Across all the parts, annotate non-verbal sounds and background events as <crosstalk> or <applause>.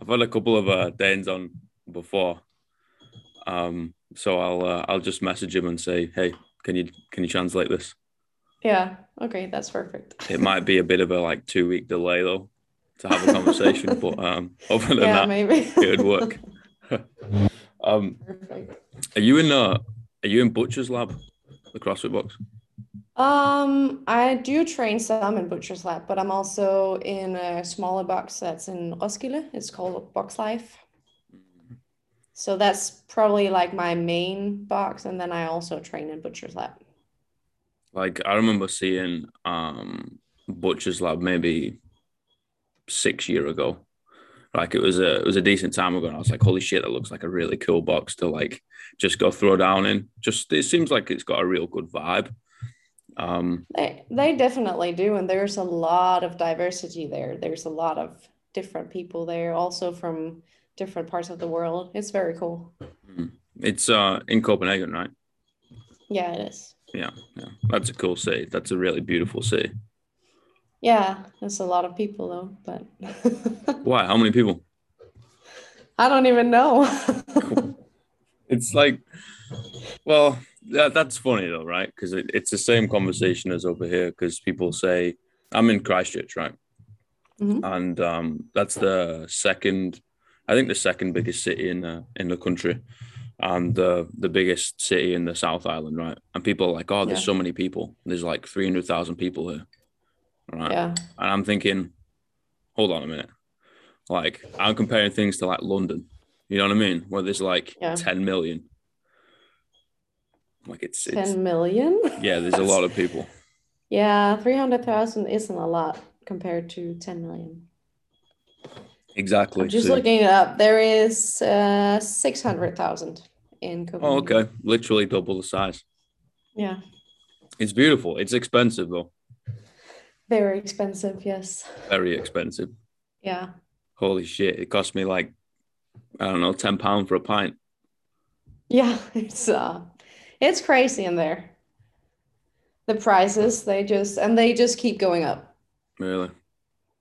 I've had a couple of uh, Danes on before, um, so I'll uh, I'll just message him and say, hey, can you can you translate this? Yeah. Okay, that's perfect. It might be a bit of a like two week delay though to have a conversation, <laughs> but um, other than yeah, that, maybe it would work. <laughs> <laughs> um, perfect. are you in uh, are you in Butcher's Lab, the CrossFit box? Um, I do train some in Butcher's Lab, but I'm also in a smaller box that's in Roskilde. It's called Box Life. So that's probably like my main box, and then I also train in Butcher's Lab. Like I remember seeing um Butcher's Lab maybe six year ago. Like it was a it was a decent time ago, and I was like, holy shit, that looks like a really cool box to like just go throw down in. Just it seems like it's got a real good vibe. Um, They they definitely do, and there's a lot of diversity there. There's a lot of different people there, also from different parts of the world. It's very cool. it's uh in Copenhagen, right? Yeah, it is. Yeah, yeah. That's a cool city. That's a really beautiful city. Yeah, there's a lot of people though, but <laughs> Why? How many people? I don't even know. <laughs> It's like, well, that, that's funny though, right? Because it, it's the same conversation as over here. Because people say, I'm in Christchurch, right? Mhm. And um, that's the second, I think the second biggest city in the in the country, and the the biggest city in the South Island, right? And people are like, oh, there's Yeah. so many people. There's like three hundred thousand people here, right? yeah, And I'm thinking, hold on a minute. Like I'm comparing things to like London. You know what I mean? Where there's like Yeah. 10 million. Like it's, it's 10 million. <laughs> yeah, there's a lot of people. Yeah, 300,000 isn't a lot compared to 10 million. Exactly. I'm just So- looking it up. There is uh, 600,000 in Copenhagen. oh, okay. Literally double the size. Yeah, It's beautiful. It's expensive though. very expensive. Yes. Very expensive. Yeah. Holy shit. It cost me like, I don't know, 10 pounds for a pint. Yeah, <laughs> it's uh it's crazy in there. The prices, they just and they just keep going up. Really.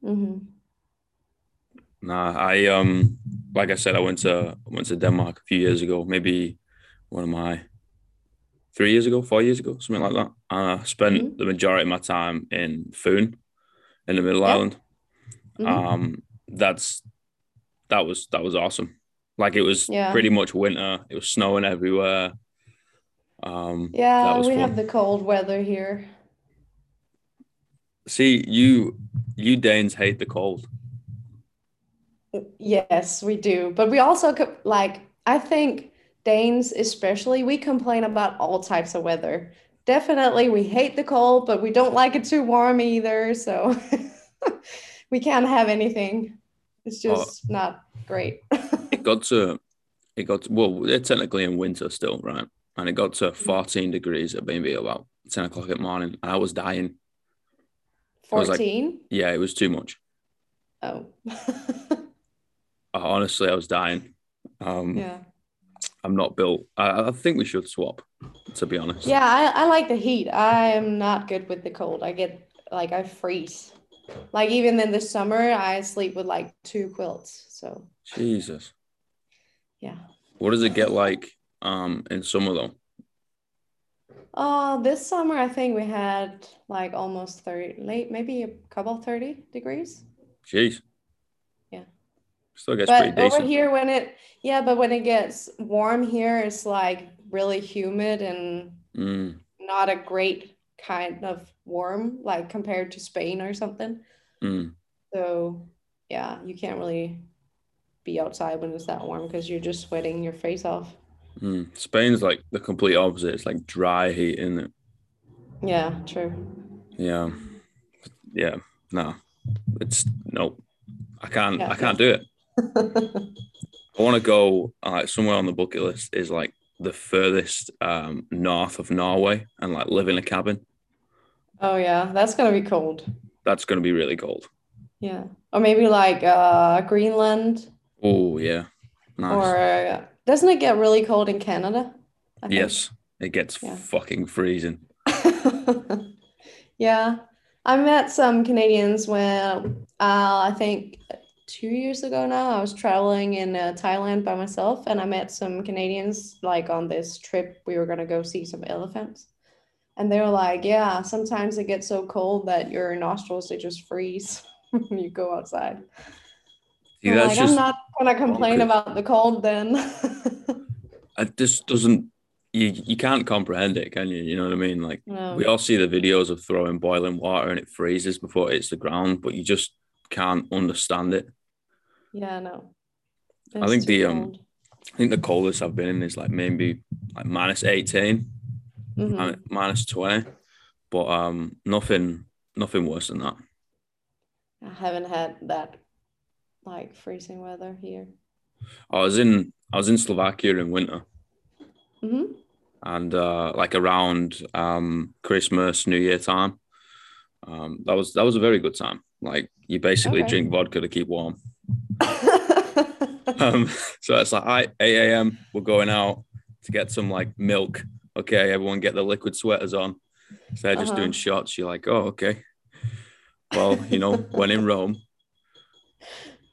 Mm-hmm. Nah, I um like I said, I went to went to Denmark a few years ago, maybe one of my three years ago, four years ago, something like that. And I spent Mhm. the majority of my time in Foon in the Middle Yep. Island. Mhm. Um that's that was that was awesome. Like it was Yeah. pretty much winter. It was snowing everywhere. Um Yeah, we fun. have the cold weather here. see you you Danes hate the cold. Yes, we do. But we also like I think Danes especially we complain about all types of weather. Definitely we hate the cold, but we don't like it too warm either, so <laughs> we can't have anything. It's Oh. just not great. <laughs> it got to it got to, well they're technically in winter still right and it got to 14 degrees at maybe about 10 o'clock at morning and i was dying was like- 14? yeah it was too much Oh. Honestly i was dying um yeah. i'm not built I, I think we should swap to be honest Yeah, I, I like the heat. I am not good with the cold. I get like I freeze. Like even in the summer, I sleep with like two quilts. So jesus yeah. what does it get like um in summer though Uh, this summer I think we had like almost 30, late maybe a couple 30 degrees. jeez Yeah. still gets But pretty over here when it yeah, but when it gets warm here, it's like really humid and mm, not a great kind of warm, like compared to Spain or something. mm. So yeah, you can't really be outside when it's that warm because you're just sweating your face off. Mm. spain's like the complete opposite it's like dry heat in it Yeah, true. Yeah. Yeah. No. It's no. I can't Yeah. I can't do it. <laughs> I want to go uh, like somewhere on the bucket list is like the furthest um north of Norway and like live in a cabin. Oh yeah, that's gonna be cold. That's gonna be really cold. Yeah, or maybe like uh Greenland, Oh yeah. Nice. or uh, doesn't it get really cold in Canada? Yes. It gets Yeah. fucking freezing. <laughs> yeah, I met some Canadians when uh, I think two years ago now. I was traveling in uh, Thailand by myself, and I met some Canadians like on this trip. We were gonna go see some elephants, and they were like, "Yeah, sometimes it gets so cold that your nostrils they just freeze <laughs> when you go outside." See, like, just I'm not gonna complain bonkers. about the cold then. <laughs> it just doesn't you you can't comprehend it, can you? You know what I mean? Like no. we all see the videos of throwing boiling water and it freezes before it hits the ground, but you just can't understand it. Yeah, no. I think the, um, cold. I think the coldest I've been in is like maybe like minus 18, Mhm. minus 20, but um nothing nothing worse than that. I haven't had that like freezing weather here. I was in I was in Slovakia in winter hmm and uh like around um Christmas, New Year time. Um that was that was a very good time. Like you basically Okay. drink vodka to keep warm. <laughs> Um, <laughs> so it's like, I 8 a.m. We're going out to get some like milk. Okay, everyone get the liquid sweaters on. So they're just Uh-huh. doing shots. You're like, oh, okay. Well, you know, when in Rome,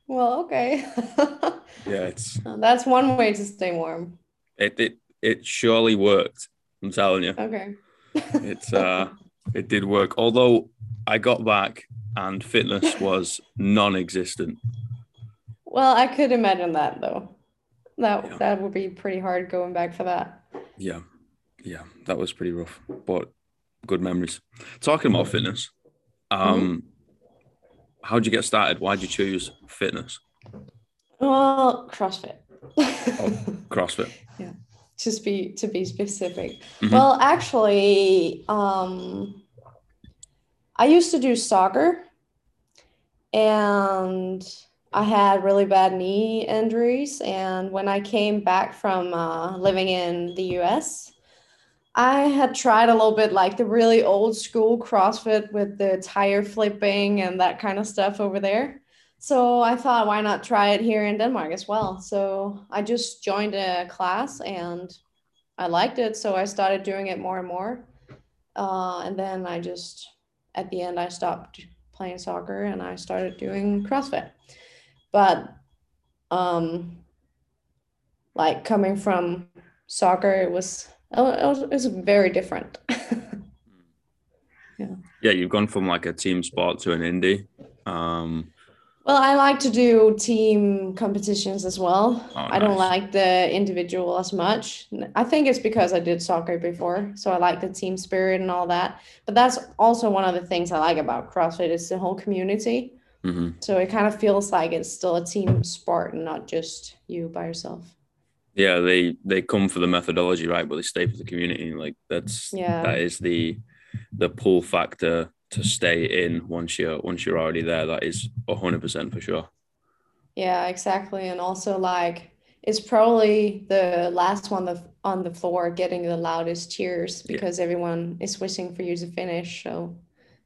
well, okay. <laughs> yeah, it's That's one way to stay warm. it it it surely worked. I'm telling you, Okay. it's uh, it did work. Although I got back and fitness was non-existent. Well, I could imagine that though. That Yeah. that would be pretty hard going back for that. Yeah, yeah, that was pretty rough, but good memories. Talking about fitness, um, how'd you get started? Why'd you choose fitness? Well, CrossFit. CrossFit. <laughs> Yeah. Just be to be specific. Mhm. Well, actually, um, I used to do soccer, and I had really bad knee injuries. And when I came back from uh, living in the US, I had tried a little bit like the really old school CrossFit with the tire flipping and that kind of stuff over there. So I thought, why not try it here in Denmark as well? So I just joined a class and I liked it. So I started doing it more and more. Uh, and then I just, at the end, I stopped playing soccer and I started doing CrossFit. But um, like coming from soccer, it was it was, it was very different. <laughs> Yeah, Yeah, you've gone from like a team sport to an indie. Um, Well, I like to do team competitions as well. Oh, I don't like the individual as much. I think it's because I did soccer before, so I like the team spirit and all that. But that's also one of the things I like about CrossFit is the whole community. mhm. So it kind of feels like it's still a team sport and not just you by yourself. Yeah, they they come for the methodology, right? But they stay for the community. Like that's Yeah. that is the the pull factor to stay in once you're once you're already there. That is hundred percent for sure. Yeah, exactly. And also like it's probably the last one the, on the floor getting the loudest cheers Yeah. because everyone is wishing for you to finish. So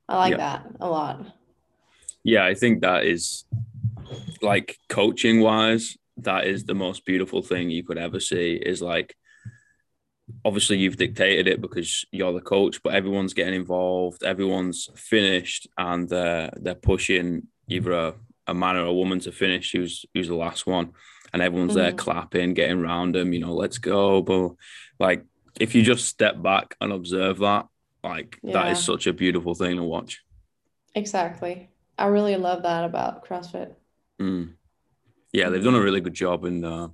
I like Yeah. that a lot. Yeah, I think that is like coaching wise, that is the most beautiful thing you could ever see. Is like obviously you've dictated it because you're the coach, but everyone's getting involved, everyone's finished, and they're they're pushing either a, a man or a woman to finish who's who's the last one, and everyone's there Mhm. clapping, getting around them, you know, let's go. But like if you just step back and observe that, like that is such a beautiful thing to watch. Exactly. I really love that about CrossFit. Mm. Yeah, they've done a really good job in uh,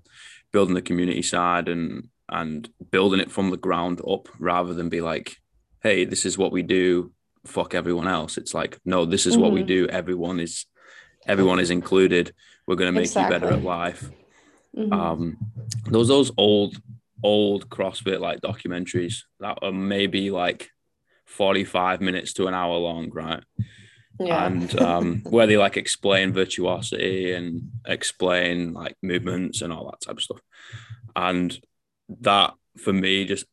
building the community side and and building it from the ground up rather than be like, hey, this is what we do, fuck everyone else. It's like, no, this is what we Mhm. do. Everyone is everyone is included. We're gonna make you better at Exactly. life. Mhm. Um those those old old CrossFit like documentaries that are maybe like 45 minutes to an hour long, right? Yeah. and um, where they like explain virtuosity and explain like movements and all that type of stuff. And that for me just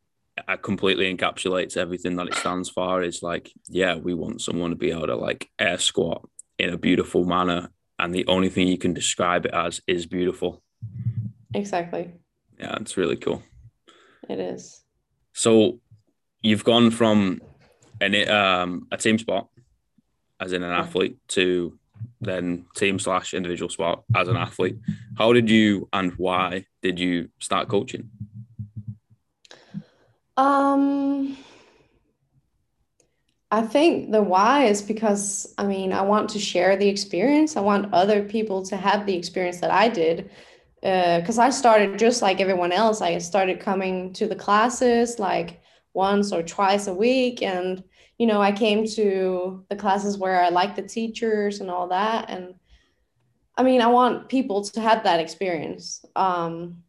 uh, completely encapsulates everything that it stands for. Is like, yeah, we want someone to be able to like air squat in a beautiful manner, and the only thing you can describe it as is beautiful. exactly. Yeah, it's really cool. It is. So you've gone from an um, a team sport, as in an athlete, to then team slash individual sport as an athlete. How did you and why did you start coaching? Um, I think the why is because I mean, I want to share the experience. I want other people to have the experience that I did. Because uh, I started just like everyone else. I started coming to the classes like once or twice a week. And, you know, I came to the classes where I like the teachers and all that. And I mean, I want people to have that experience. Um,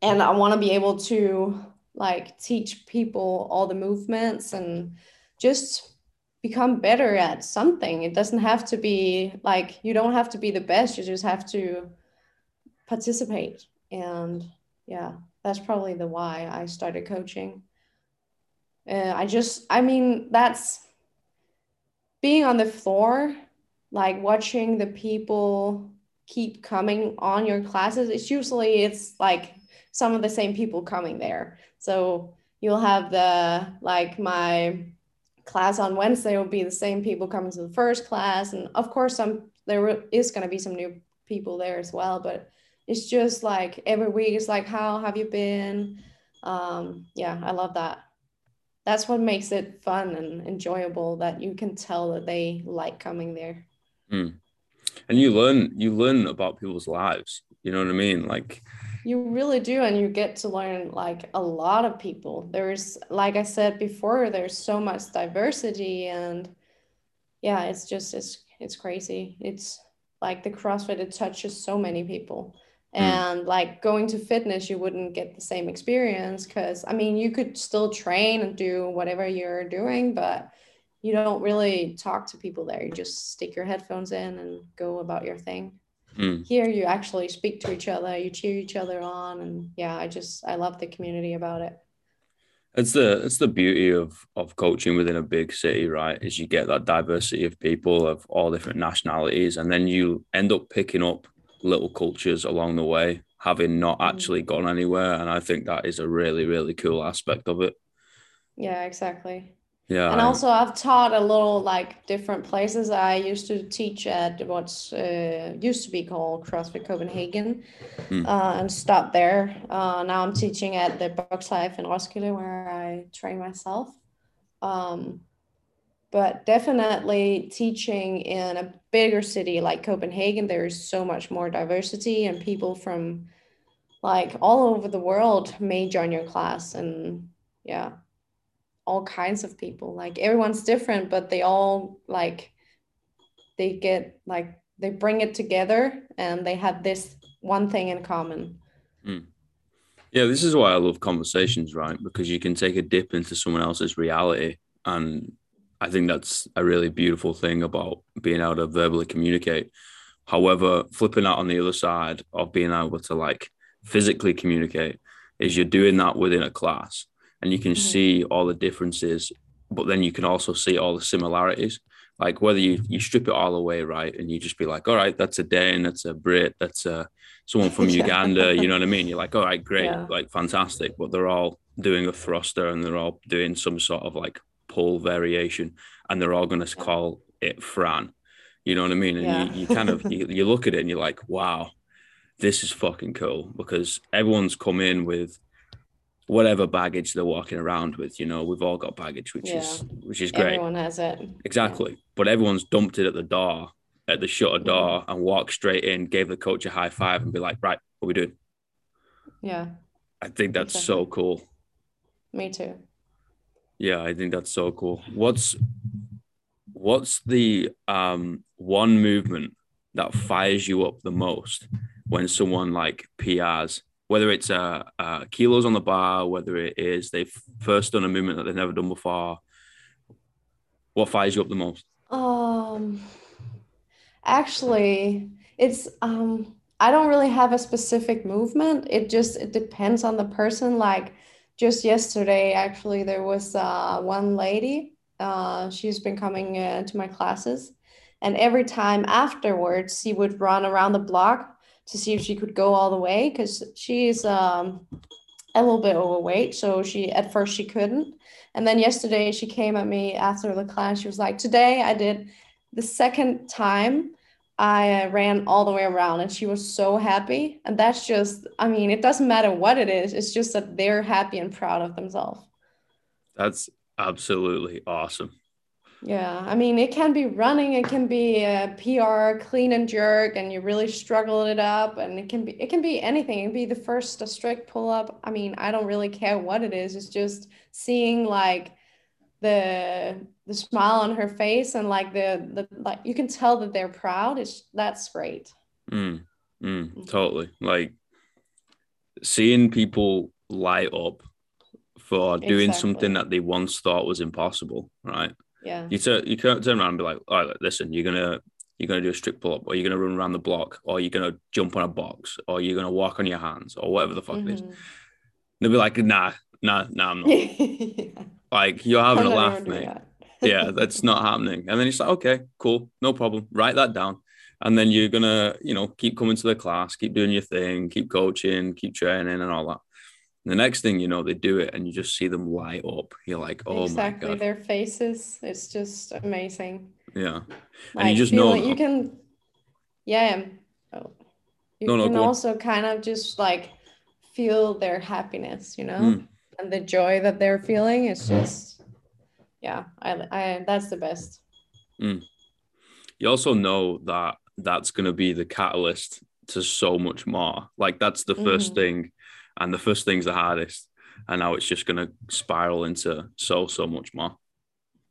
and I want to be able to like teach people all the movements and just become better at something. It doesn't have to be like you don't have to be the best, you just have to participate. And yeah, that's probably the why I started coaching. Uh, I just, I mean, that's being on the floor, like watching the people keep coming on your classes. It's usually it's like some of the same people coming there. So you'll have the like my class on Wednesday will be the same people coming to the first class, and of course some there is going to be some new people there as well. But it's just like every week it's like how have you been? Um, yeah, I love that. That's what makes it fun and enjoyable. That you can tell that they like coming there. Mm. And you learn you learn about people's lives. You know what I mean? Like you really do, and you get to learn like a lot of people. There's, like I said before, there's so much diversity, and yeah, it's just it's it's crazy. It's like the CrossFit it touches so many people, mm. and like going to fitness, you wouldn't get the same experience because I mean, you could still train and do whatever you're doing, but you don't really talk to people there. You just stick your headphones in and go about your thing. Mm. Here you actually speak to each other, you cheer each other on, and yeah, I just I love the community about it. It's the it's the beauty of of coaching within a big city, right? Is you get that diversity of people of all different nationalities, and then you end up picking up little cultures along the way, having not mm. actually gone anywhere. And I think that is a really really cool aspect of it. Yeah, exactly. Yeah. And also, I've taught a little like different places. I used to teach at what's uh, used to be called CrossFit Copenhagen mm. uh, and stopped there. Uh, now I'm teaching at the Box Life in Roskilde where I train myself. Um, but definitely teaching in a bigger city like Copenhagen, there is so much more diversity and people from like all over the world may join your class. And yeah all kinds of people like everyone's different but they all like they get like they bring it together and they have this one thing in common mm. yeah this is why i love conversations right because you can take a dip into someone else's reality and i think that's a really beautiful thing about being able to verbally communicate however flipping out on the other side of being able to like physically communicate is you're doing that within a class and you can mm-hmm. see all the differences, but then you can also see all the similarities. Like whether you, you strip it all away, right, and you just be like, all right, that's a Dane, that's a Brit, that's a someone from <laughs> Uganda, you know what I mean? You're like, all right, great, yeah. like fantastic, but they're all doing a thruster and they're all doing some sort of like pull variation, and they're all going to call it Fran. You know what I mean? And yeah. you, you kind of <laughs> you, you look at it and you're like, wow, this is fucking cool because everyone's come in with whatever baggage they're walking around with. You know, we've all got baggage, which yeah. is which is great. Everyone has it. Exactly. Yeah. But everyone's dumped it at the door, at the shutter mm-hmm. door, and walked straight in, gave the coach a high five, and be like, right, what we doing? Yeah. I think that's exactly. so cool. Me too. Yeah, I think that's so cool. What's what's the um one movement that fires you up the most when someone like PRs whether it's uh, uh, kilos on the bar, whether it is they've first done a movement that they've never done before. What fires you up the most? Um, actually, it's um, I don't really have a specific movement. It just it depends on the person. Like just yesterday, actually, there was uh, one lady. Uh, she's been coming uh, to my classes, and every time afterwards, she would run around the block to see if she could go all the way because she's um, a little bit overweight. So she at first she couldn't. And then yesterday she came at me after the class. She was like, Today I did the second time I uh, ran all the way around and she was so happy. And that's just, I mean, it doesn't matter what it is, it's just that they're happy and proud of themselves. That's absolutely awesome. Yeah, I mean, it can be running, it can be uh, a PR clean and jerk, and you really struggle it up, and it can be it can be anything. It can be the first strict pull up. I mean, I don't really care what it is. It's just seeing like the the smile on her face and like the the like you can tell that they're proud. It's that's great. Mm, mm, totally. Like seeing people light up for doing exactly. something that they once thought was impossible, right? Yeah. You turn you can't turn around and be like, all right, listen, you're gonna you're gonna do a strict pull up, or you're gonna run around the block, or you're gonna jump on a box, or you're gonna walk on your hands, or whatever the fuck mm-hmm. it is. Mm-hmm. They'll be like, nah, nah, nah, I'm not. yeah. <laughs> Like you're having I'm a laugh, mate. yeah, <laughs> that's not happening. And then it's like, okay, cool, no problem. Write that down. And then you're gonna, you know, keep coming to the class, keep doing your thing, keep coaching, keep training, and all that the next thing you know, they do it and you just see them light up. You're like, oh exactly. my God. Their faces, it's just amazing. Yeah. Like, and you just know like you can, yeah. Oh. You no, no, can also kind of just like feel their happiness, you know, mm. And the joy that they're feeling. It's just, yeah, I, I that's the best. Mm. You also know that that's going to be the catalyst to so much more. Like that's the 1st mm-hmm. thing and the first thing's the hardest and now it's just going to spiral into so so much more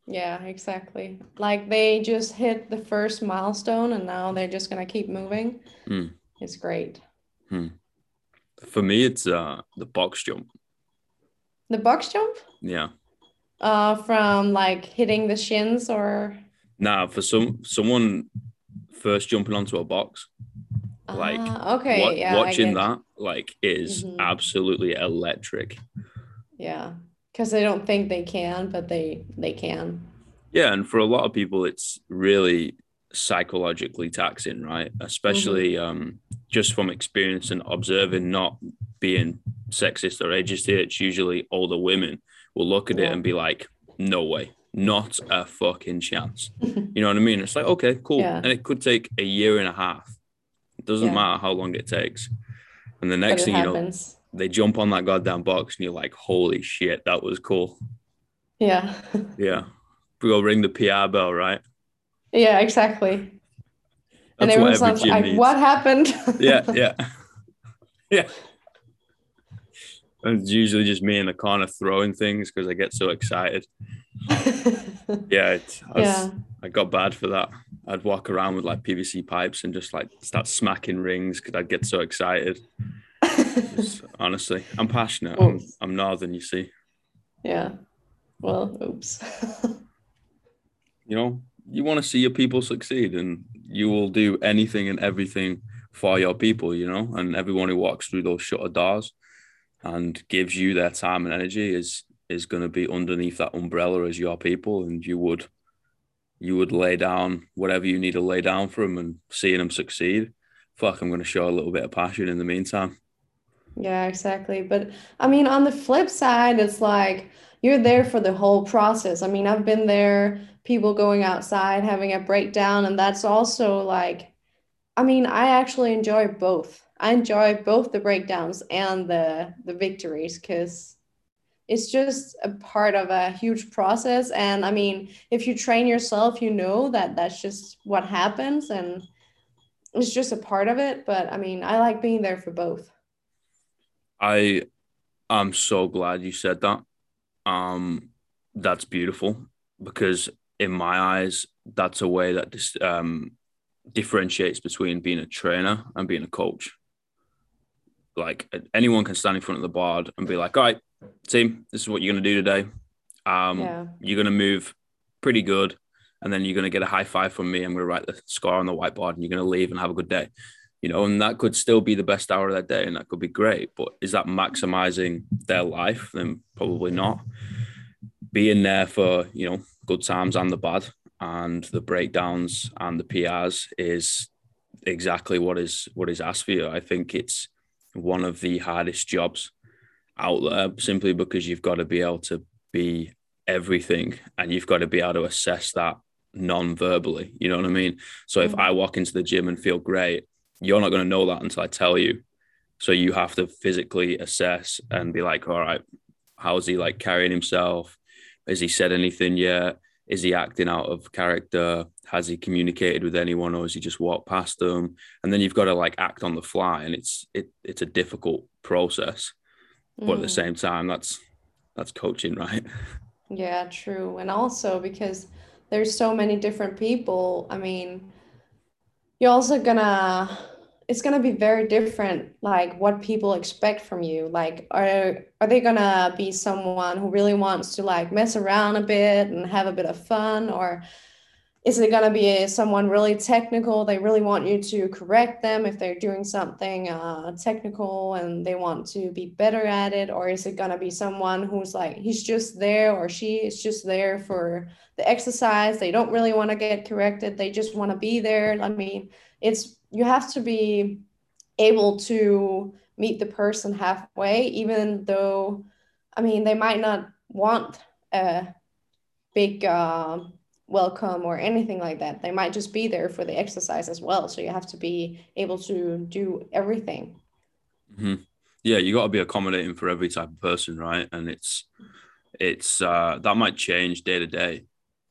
yeah exactly like they just hit the first milestone and now they're just going to keep moving mm. it's great hmm. for me it's uh the box jump the box jump? Yeah. Uh from like hitting the shins or? Nah for some someone first jumping onto a box like uh, okay wa- yeah, watching that like is mm-hmm. absolutely electric. Yeah because they don't think they can but they they can. Yeah and for a lot of people it's really psychologically taxing right? Especially mm-hmm. um just from experience and observing not being sexist or ageist here it's usually older women will look at yeah. it and be like no way not a fucking chance <laughs> you know what i mean it's like okay cool yeah. and it could take a year and a half it doesn't yeah. matter how long it takes. And the next thing happens. you know, they jump on that goddamn box and you're like, holy shit, that was cool. Yeah. <laughs> yeah. We go ring the PR bell, right? Yeah, exactly. That's and everyone's what like, needs. what happened? yeah, <laughs> yeah. Yeah. It's usually just me in the corner throwing things because I get so excited. <laughs> yeah, I, was, yeah. I got bad for that. I'd walk around with like PVC pipes and just like start smacking rings because I'd get so excited. just, <laughs> honestly, I'm passionate. I'm, I'm northern, you see. Yeah. Well, oops. <laughs> you know, you want to see your people succeed and you will do anything and everything for your people, you know, and everyone who walks through those shutter doors and gives you their time and energy is is going to be underneath that umbrella as your people and you would you would lay down whatever you need to lay down for them and seeing them succeed, fuck, I'm going to show a little bit of passion in the meantime. Yeah, exactly. But I mean, on the flip side, it's like you're there for the whole process. I mean, I've been there, people going outside, having a breakdown, and that's also like, I mean, I actually enjoy both. I enjoy both the breakdowns and the the victories because it's just a part of a huge process. And i mean if you train yourself you know that that's just what happens and it's just a part of it. But i mean i like being there for both. I i'm so glad you said that. Um that's beautiful because in my eyes that's a way that dis- um differentiates between being a trainer and being a coach like anyone can stand in front of the board and be like all right team, this is what you're going to do today. Um, yeah. You're going to move pretty good. And then you're going to get a high five from me. I'm going to write the score on the whiteboard and you're going to leave and have a good day. You know, and that could still be the best hour of that day and that could be great. But is that maximizing their life? Then probably not. Being there for, you know, good times and the bad and the breakdowns and the PRs is exactly what is what is asked for you. I think it's one of the hardest jobs out there simply because you've got to be able to be everything and you've got to be able to assess that non-verbally. You know what I mean? So if mm. I walk into the gym and feel great, you're not going to know that until I tell you. So you have to physically assess and be like, all right, how's he like carrying himself? Has he said anything yet? Is he acting out of character? Has he communicated with anyone or has he just walked past them? And then you've got to like act on the fly and it's it it's a difficult process. Mm. But at the mm. same time, that's that's coaching, right? Yeah, true. And also because there's so many different people, I mean, you're also gonna it's going to be very different like what people expect from you. Like are are they going to be someone who really wants to like mess around a bit and have a bit of fun? Or is it going to be someone really technical? They really want you to correct them if they're doing something uh, technical and they want to be better at it? Or is it going to be someone who's like he's just there or she is just there for the exercise? They don't really want to get corrected. They just want to be there. I mean it's you have to be able to meet the person halfway, even though, I mean, they might not want a big uh, welcome or anything like that. They might just be there for the exercise as well. So you have to be able to do everything. Mm-hmm. Yeah, you got to be accommodating for every type of person, right? And it's it's uh, that might change day to day.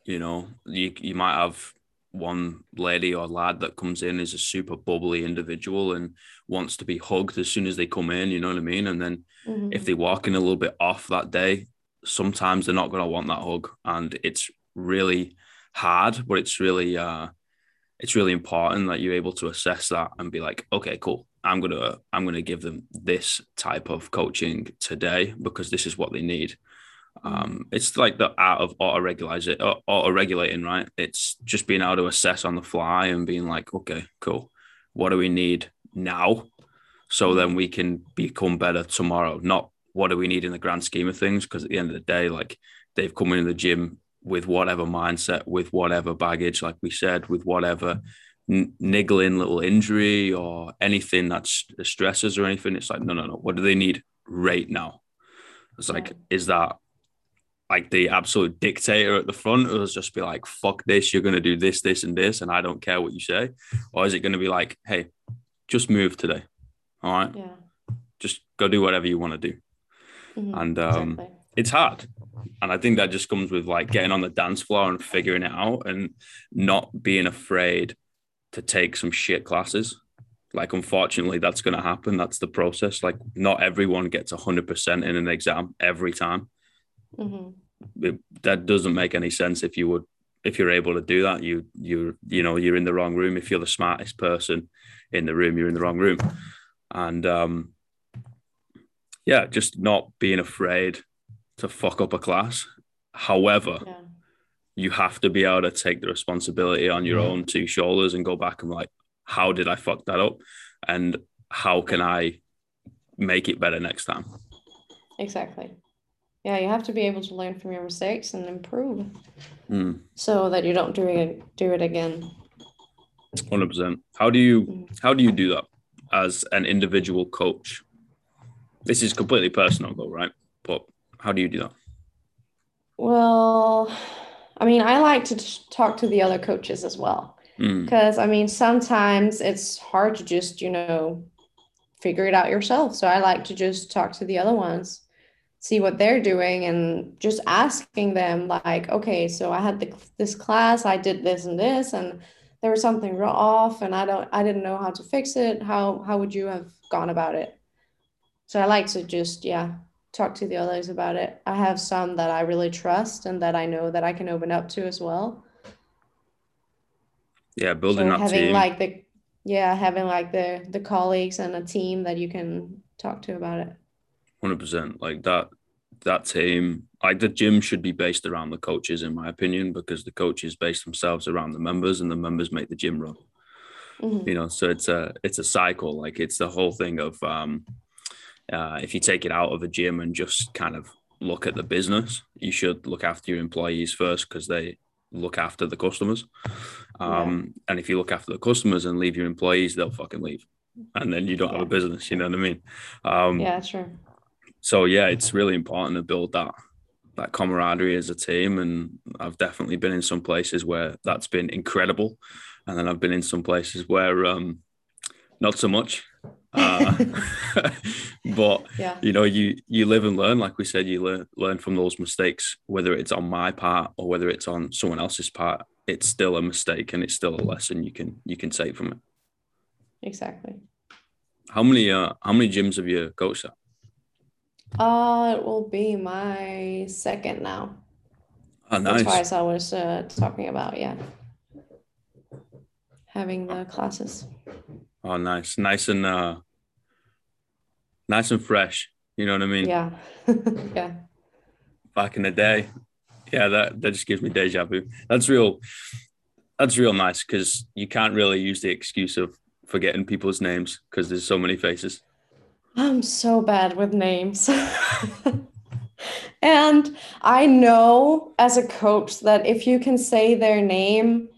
You know, you you might have one lady or lad that comes in is a super bubbly individual and wants to be hugged as soon as they come in, you know what I mean? And then mm-hmm. if they walk in a little bit off that day, sometimes they're not going to want that hug. And it's really hard, but it's really, uh, it's really important that you're able to assess that and be like, okay, cool. I'm gonna I'm gonna give them this type of coaching today because this is what they need. Um, it's like the art of auto regulating, auto regulating, right? It's just being able to assess on the fly and being like, okay, cool. What do we need now? So then we can become better tomorrow. Not what do we need in the grand scheme of things? Because at the end of the day, like they've come into the gym with whatever mindset, with whatever baggage, like we said, with whatever n- niggling little injury or anything that's stresses or anything. It's like, no, no, no. What do they need right now? It's like, is that like the absolute dictator at the front who'll just be like, fuck this, you're going to do this, this, and this, and I don't care what you say? Or is it going to be like, hey, just move today? All right. Yeah. Just go do whatever you want to do. Mm-hmm. And um, exactly. it's hard. And I think that just comes with like getting on the dance floor and figuring it out and not being afraid to take some shit classes. Like, unfortunately, that's going to happen. That's the process. Like, not everyone gets 100% in an exam every time. Mm-hmm. It, that doesn't make any sense if you would if you're able to do that. You you you know you're in the wrong room if you're the smartest person in the room you're in the wrong room. And um yeah just not being afraid to fuck up a class. However yeah. you have to be able to take the responsibility on your own two shoulders and go back and like how did i fuck that up? And how can i make it better next time? Exactly yeah you have to be able to learn from your mistakes and improve mm. so that you don't do it do it again. 100% how do you mm. how do you do that as an individual coach? This is completely personal though right? But how do you do that? Well i mean i like to talk to the other coaches as well. Because mm. i mean sometimes it's hard to just you know figure it out yourself. So i like to just talk to the other ones see what they're doing and just asking them like okay so i had the, this class i did this and this and there was something off and i don't i didn't know how to fix it. How how would you have gone about it? So i like to just yeah talk to the others about it. I have some that i really trust and that i know that i can open up to as well. Yeah building so up having team. like the yeah having like the the colleagues and a team that you can talk to about it Hundred percent. Like that. That team, like the gym, should be based around the coaches, in my opinion, because the coaches base themselves around the members, and the members make the gym run. Mm-hmm. You know, so it's a it's a cycle. Like it's the whole thing of um, uh, if you take it out of a gym and just kind of look at the business, you should look after your employees first because they look after the customers. Um, yeah. And if you look after the customers and leave your employees, they'll fucking leave, and then you don't yeah. have a business. You know what I mean? Um, yeah, sure so yeah, it's really important to build that that camaraderie as a team. And I've definitely been in some places where that's been incredible, and then I've been in some places where um, not so much. <laughs> Uh, <laughs> but Yeah. you know, you you live and learn. Like we said, you learn learn from those mistakes, whether it's on my part or whether it's on someone else's part. It's still a mistake, and it's still a lesson you can you can take from it. Exactly. How many uh how many gyms have you coached at? Uh, it will be my second now. Oh, The nice. twice I was uh, talking about, yeah. Having the classes. Oh, nice, nice and uh, nice and fresh. You know what I mean? Yeah. <laughs> yeah. Back in the day, yeah, that that just gives me deja vu. That's real. That's real nice because you can't really use the excuse of forgetting people's names because there's so many faces. I'm so bad with names. <laughs> and I know as a coach that if you can say their name,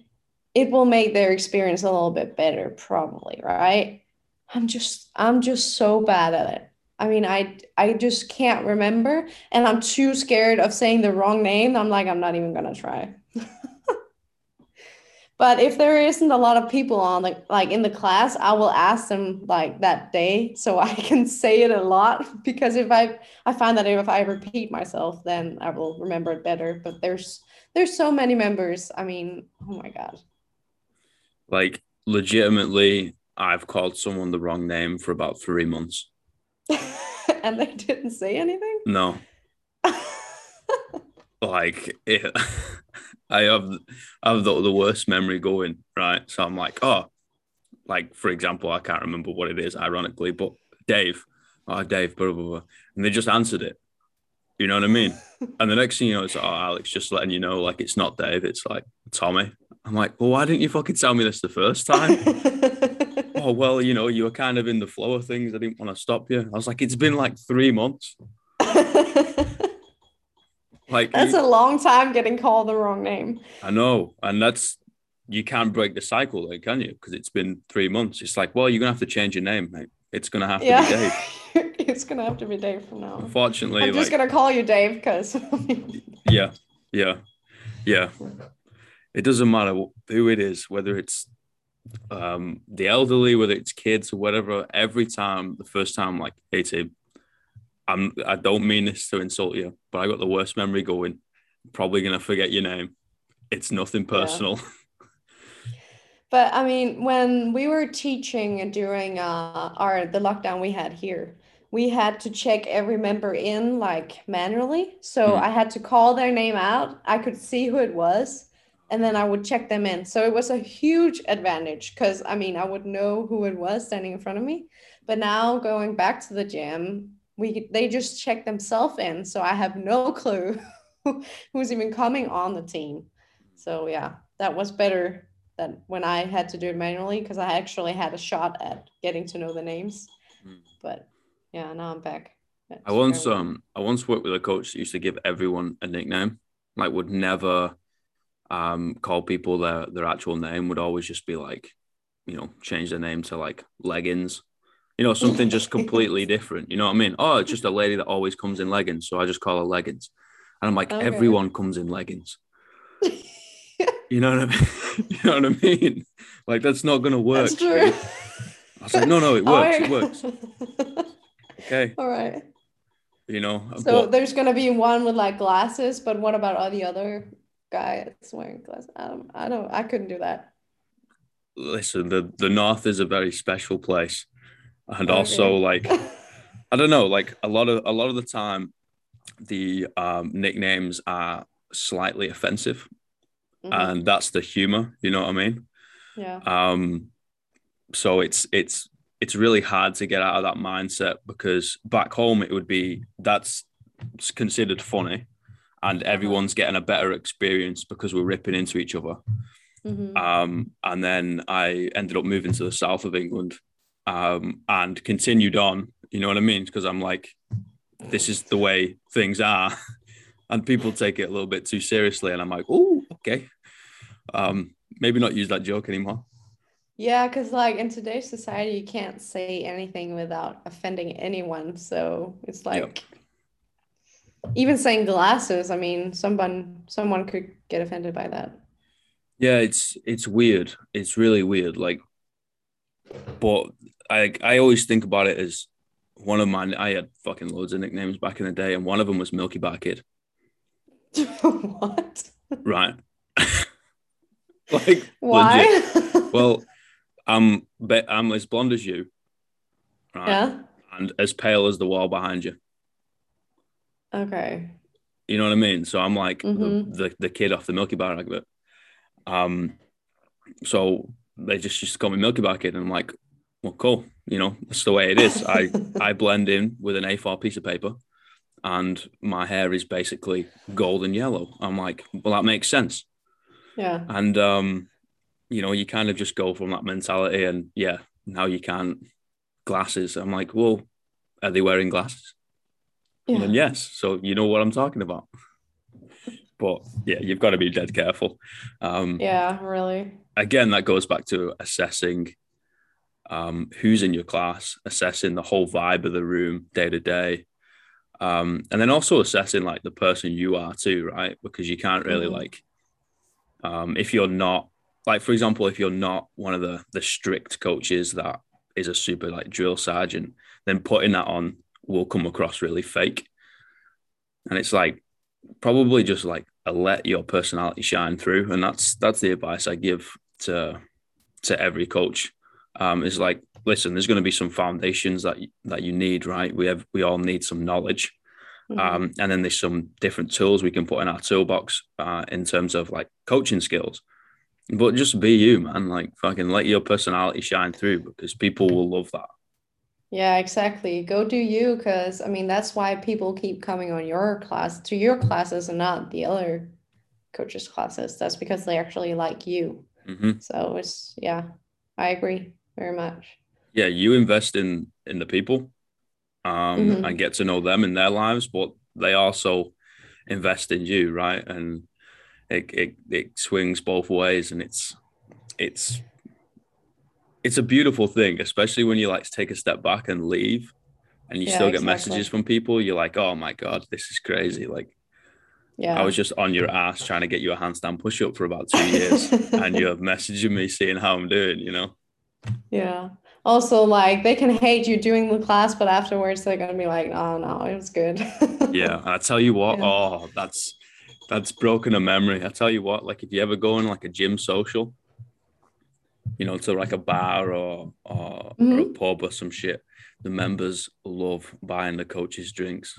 it will make their experience a little bit better, probably, right? I'm just I'm just so bad at it. I mean, I I just can't remember and I'm too scared of saying the wrong name. I'm like I'm not even going to try. <laughs> But if there isn't a lot of people on the like in the class, I will ask them like that day so <laughs> I can say it a lot because if I I find that if I repeat myself, then I will remember it better. But there's there's so many members. I mean, oh my god. Like legitimately, I've called someone the wrong name for about three months. <laughs> and they didn't say anything. No, <laughs> like it, I have I have the, the worst memory going right. So I'm like, oh, like for example, I can't remember what it is, ironically, but Dave, oh Dave, blah blah blah, and they just answered it. You know what I mean? <laughs> And the next thing you know, it's oh Alex, just letting you know, like it's not Dave, it's like Tommy. I'm like, well, why didn't you fucking tell me this the first time? <laughs> <laughs> oh well, you know, you were kind of in the flow of things. I didn't want to stop you. I was like, it's been like three months. Like That's a long time getting called the wrong name. I know, and that's you can't break the cycle, then, can you? Because it's been three months. It's like, well, you're gonna have to change your name, mate. It's gonna have to be Dave. <laughs> It's gonna have to be Dave from now on. Unfortunately, I'm just like, gonna call you Dave because <laughs> yeah, yeah, yeah. It doesn't matter who it is, whether it's um, the elderly, whether it's kids or whatever. Every time, the first time, like, hey, Tim, I'm. I don't mean this to insult you, but I got the worst memory going. Probably gonna forget your name. It's nothing personal. <laughs> But I mean, when we were teaching during uh, our the lockdown we had here, we had to check every member in like manually. So Mhm. I had to call their name out. I could see who it was, and then I would check them in. So it was a huge advantage because I mean, I would know who it was standing in front of me. But now going back to the gym, we they just check themselves in, so I have no <laughs> clue who's even coming on the team. So yeah, that was better than when I had to do it manually because I actually had a shot at getting to know the names. Mm. But yeah, now I'm back. at I once um I once worked with a coach that used to give everyone a nickname. Like would never um call people their their actual name, would always just be like, you know, change their name to like leggings. You know, something just <laughs> completely different. You know what I mean? Oh, it's just a lady that always comes in leggings. So I just call her leggings. And I'm like, Okay. everyone comes in leggings. <laughs> You know what I mean? <laughs> you know what I mean? Like that's not gonna work. That's true. dude. I was like, no, no, it works. It works. works. Okay. All right. You know, So but- there's gonna be one with like glasses, but what about all the other guy that's wearing glasses? I don't. I don't. I couldn't do that. listen, the the north is a very special place, and Okay. also like I don't know, like a lot of a lot of the time, the um, nicknames are slightly offensive, Mhm. and that's the humor. You know what I mean? yeah. Um, so it's it's it's really hard to get out of that mindset because back home it would be that's considered funny, and everyone's getting a better experience because we're ripping into each other. Mhm. Um, and then I ended up moving to the south of England um, and continued on. You know what I mean? Because I'm like, this is the way things are. <laughs> and people take it a little bit too seriously. And I'm like, oh, okay. Um, maybe not use that joke anymore. Yeah, because like in today's society, you can't say anything without offending anyone. So it's like, even saying glasses, I mean, someone someone could get offended by that. Yeah, it's it's weird. It's really weird. Like, but I I always think about it as one of my I had fucking loads of nicknames back in the day, and one of them was Milky Bar Kid. <laughs> what? Right. <laughs> like Why? <laughs> well, I'm I'm as blonde as you, right? Yeah. And as pale as the wall behind you. Okay. You know what I mean? So I'm like mm-hmm. the, the, the kid off the Milky Bar advert. Um, so they just used to call me Milky Bar Kid, and I'm like, well, cool. You know, that's the way it is. I I blend in with an A4 piece of paper, and my hair is basically golden yellow. I'm like, well, that makes sense. Yeah. And um, you know, you kind of just go from that mentality, and yeah, now you can't glasses. I'm like, well, are they wearing glasses? Yeah. And yes, so you know what I'm talking about. but yeah, you've got to be dead careful. Um, yeah, really. Again, that goes back to assessing um, who's in your class, assessing the whole vibe of the room day to day. Um, and then also assessing like the person you are too, right? Because you can't really mm-hmm. like, um, if you're not like, for example, if you're not one of the the strict coaches that is a super like drill sergeant, then putting that on will come across really fake. And it's like probably just like let your personality shine through, and that's that's the advice I give to to every coach. Um, is like, listen, there's going to be some foundations that that you need, right? We have we all need some knowledge. Mm-hmm. Um, and then there's some different tools we can put in our toolbox uh, in terms of like coaching skills. But just be you, man. Like fucking let your personality shine through because people will love that. Yeah, exactly. Go do you because I mean that's why people keep coming on your class to your classes and not the other coaches' classes. That's because they actually like you. Mm-hmm. So it's yeah, I agree very much. Yeah, you invest in in the people um mm-hmm. and get to know them in their lives, but they also invest in you, right? And it it, it swings both ways and it's it's it's a beautiful thing, especially when you like take a step back and leave and you yeah, still get exactly. messages from people. You're like, oh my God, this is crazy. Like, yeah, I was just on your ass trying to get you a handstand push up for about two years <laughs> and you're messaging me seeing how I'm doing, you know? Yeah. Also, like they can hate you doing the class, but afterwards they're gonna be like, "Oh no, it was good." <laughs> yeah, I tell you what. Yeah. Oh, that's that's broken a memory. I tell you what. Like if you ever go in like a gym social, you know, to like a bar or or, mm-hmm. or a mm-hmm. pub or some shit. The members love buying the coaches drinks.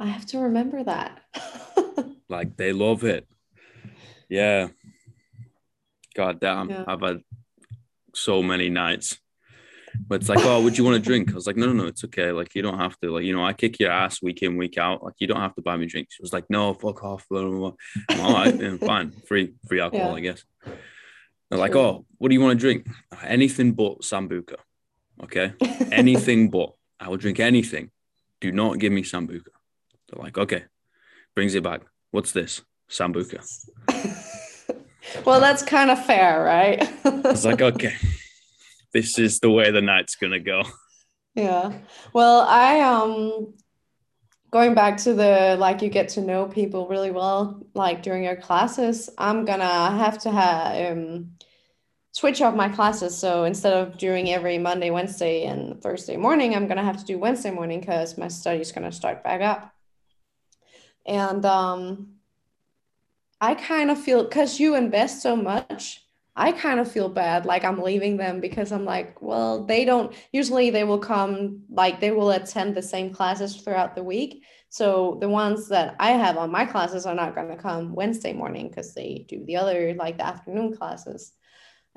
I have to remember that. <laughs> like they love it. Yeah. God damn. Yeah. I've had so many nights. But it's like, oh, would you want a drink? I was like, no, no, no, it's okay. Like, you don't have to. Like, you know, I kick your ass week in, week out. Like, you don't have to buy me drinks. She was like, no, fuck off. Blah, blah, blah. All right, yeah, fine. Free, free alcohol, yeah. I guess. They're like, oh, what do you want to drink? Anything but Sambuca. Okay. anything but. I will drink anything. Do not give me Sambuca. They're like, okay. Brings it back. What's this? Sambuca. <laughs> well, that's kind of fair, right? it's like, okay. This is the way the night's gonna go. Yeah. Well, I um going back to the like you get to know people really well like during your classes i'm gonna have to have um, switch up my classes so instead of doing every monday wednesday and thursday morning i'm gonna have to do wednesday morning because my study is gonna start back up and um, i kind of feel because you invest so much I kind of feel bad like I'm leaving them because I'm like, well, they don't usually they will come like they will attend the same classes throughout the week. So the ones that I have on my classes are not going to come Wednesday morning because they do the other like the afternoon classes.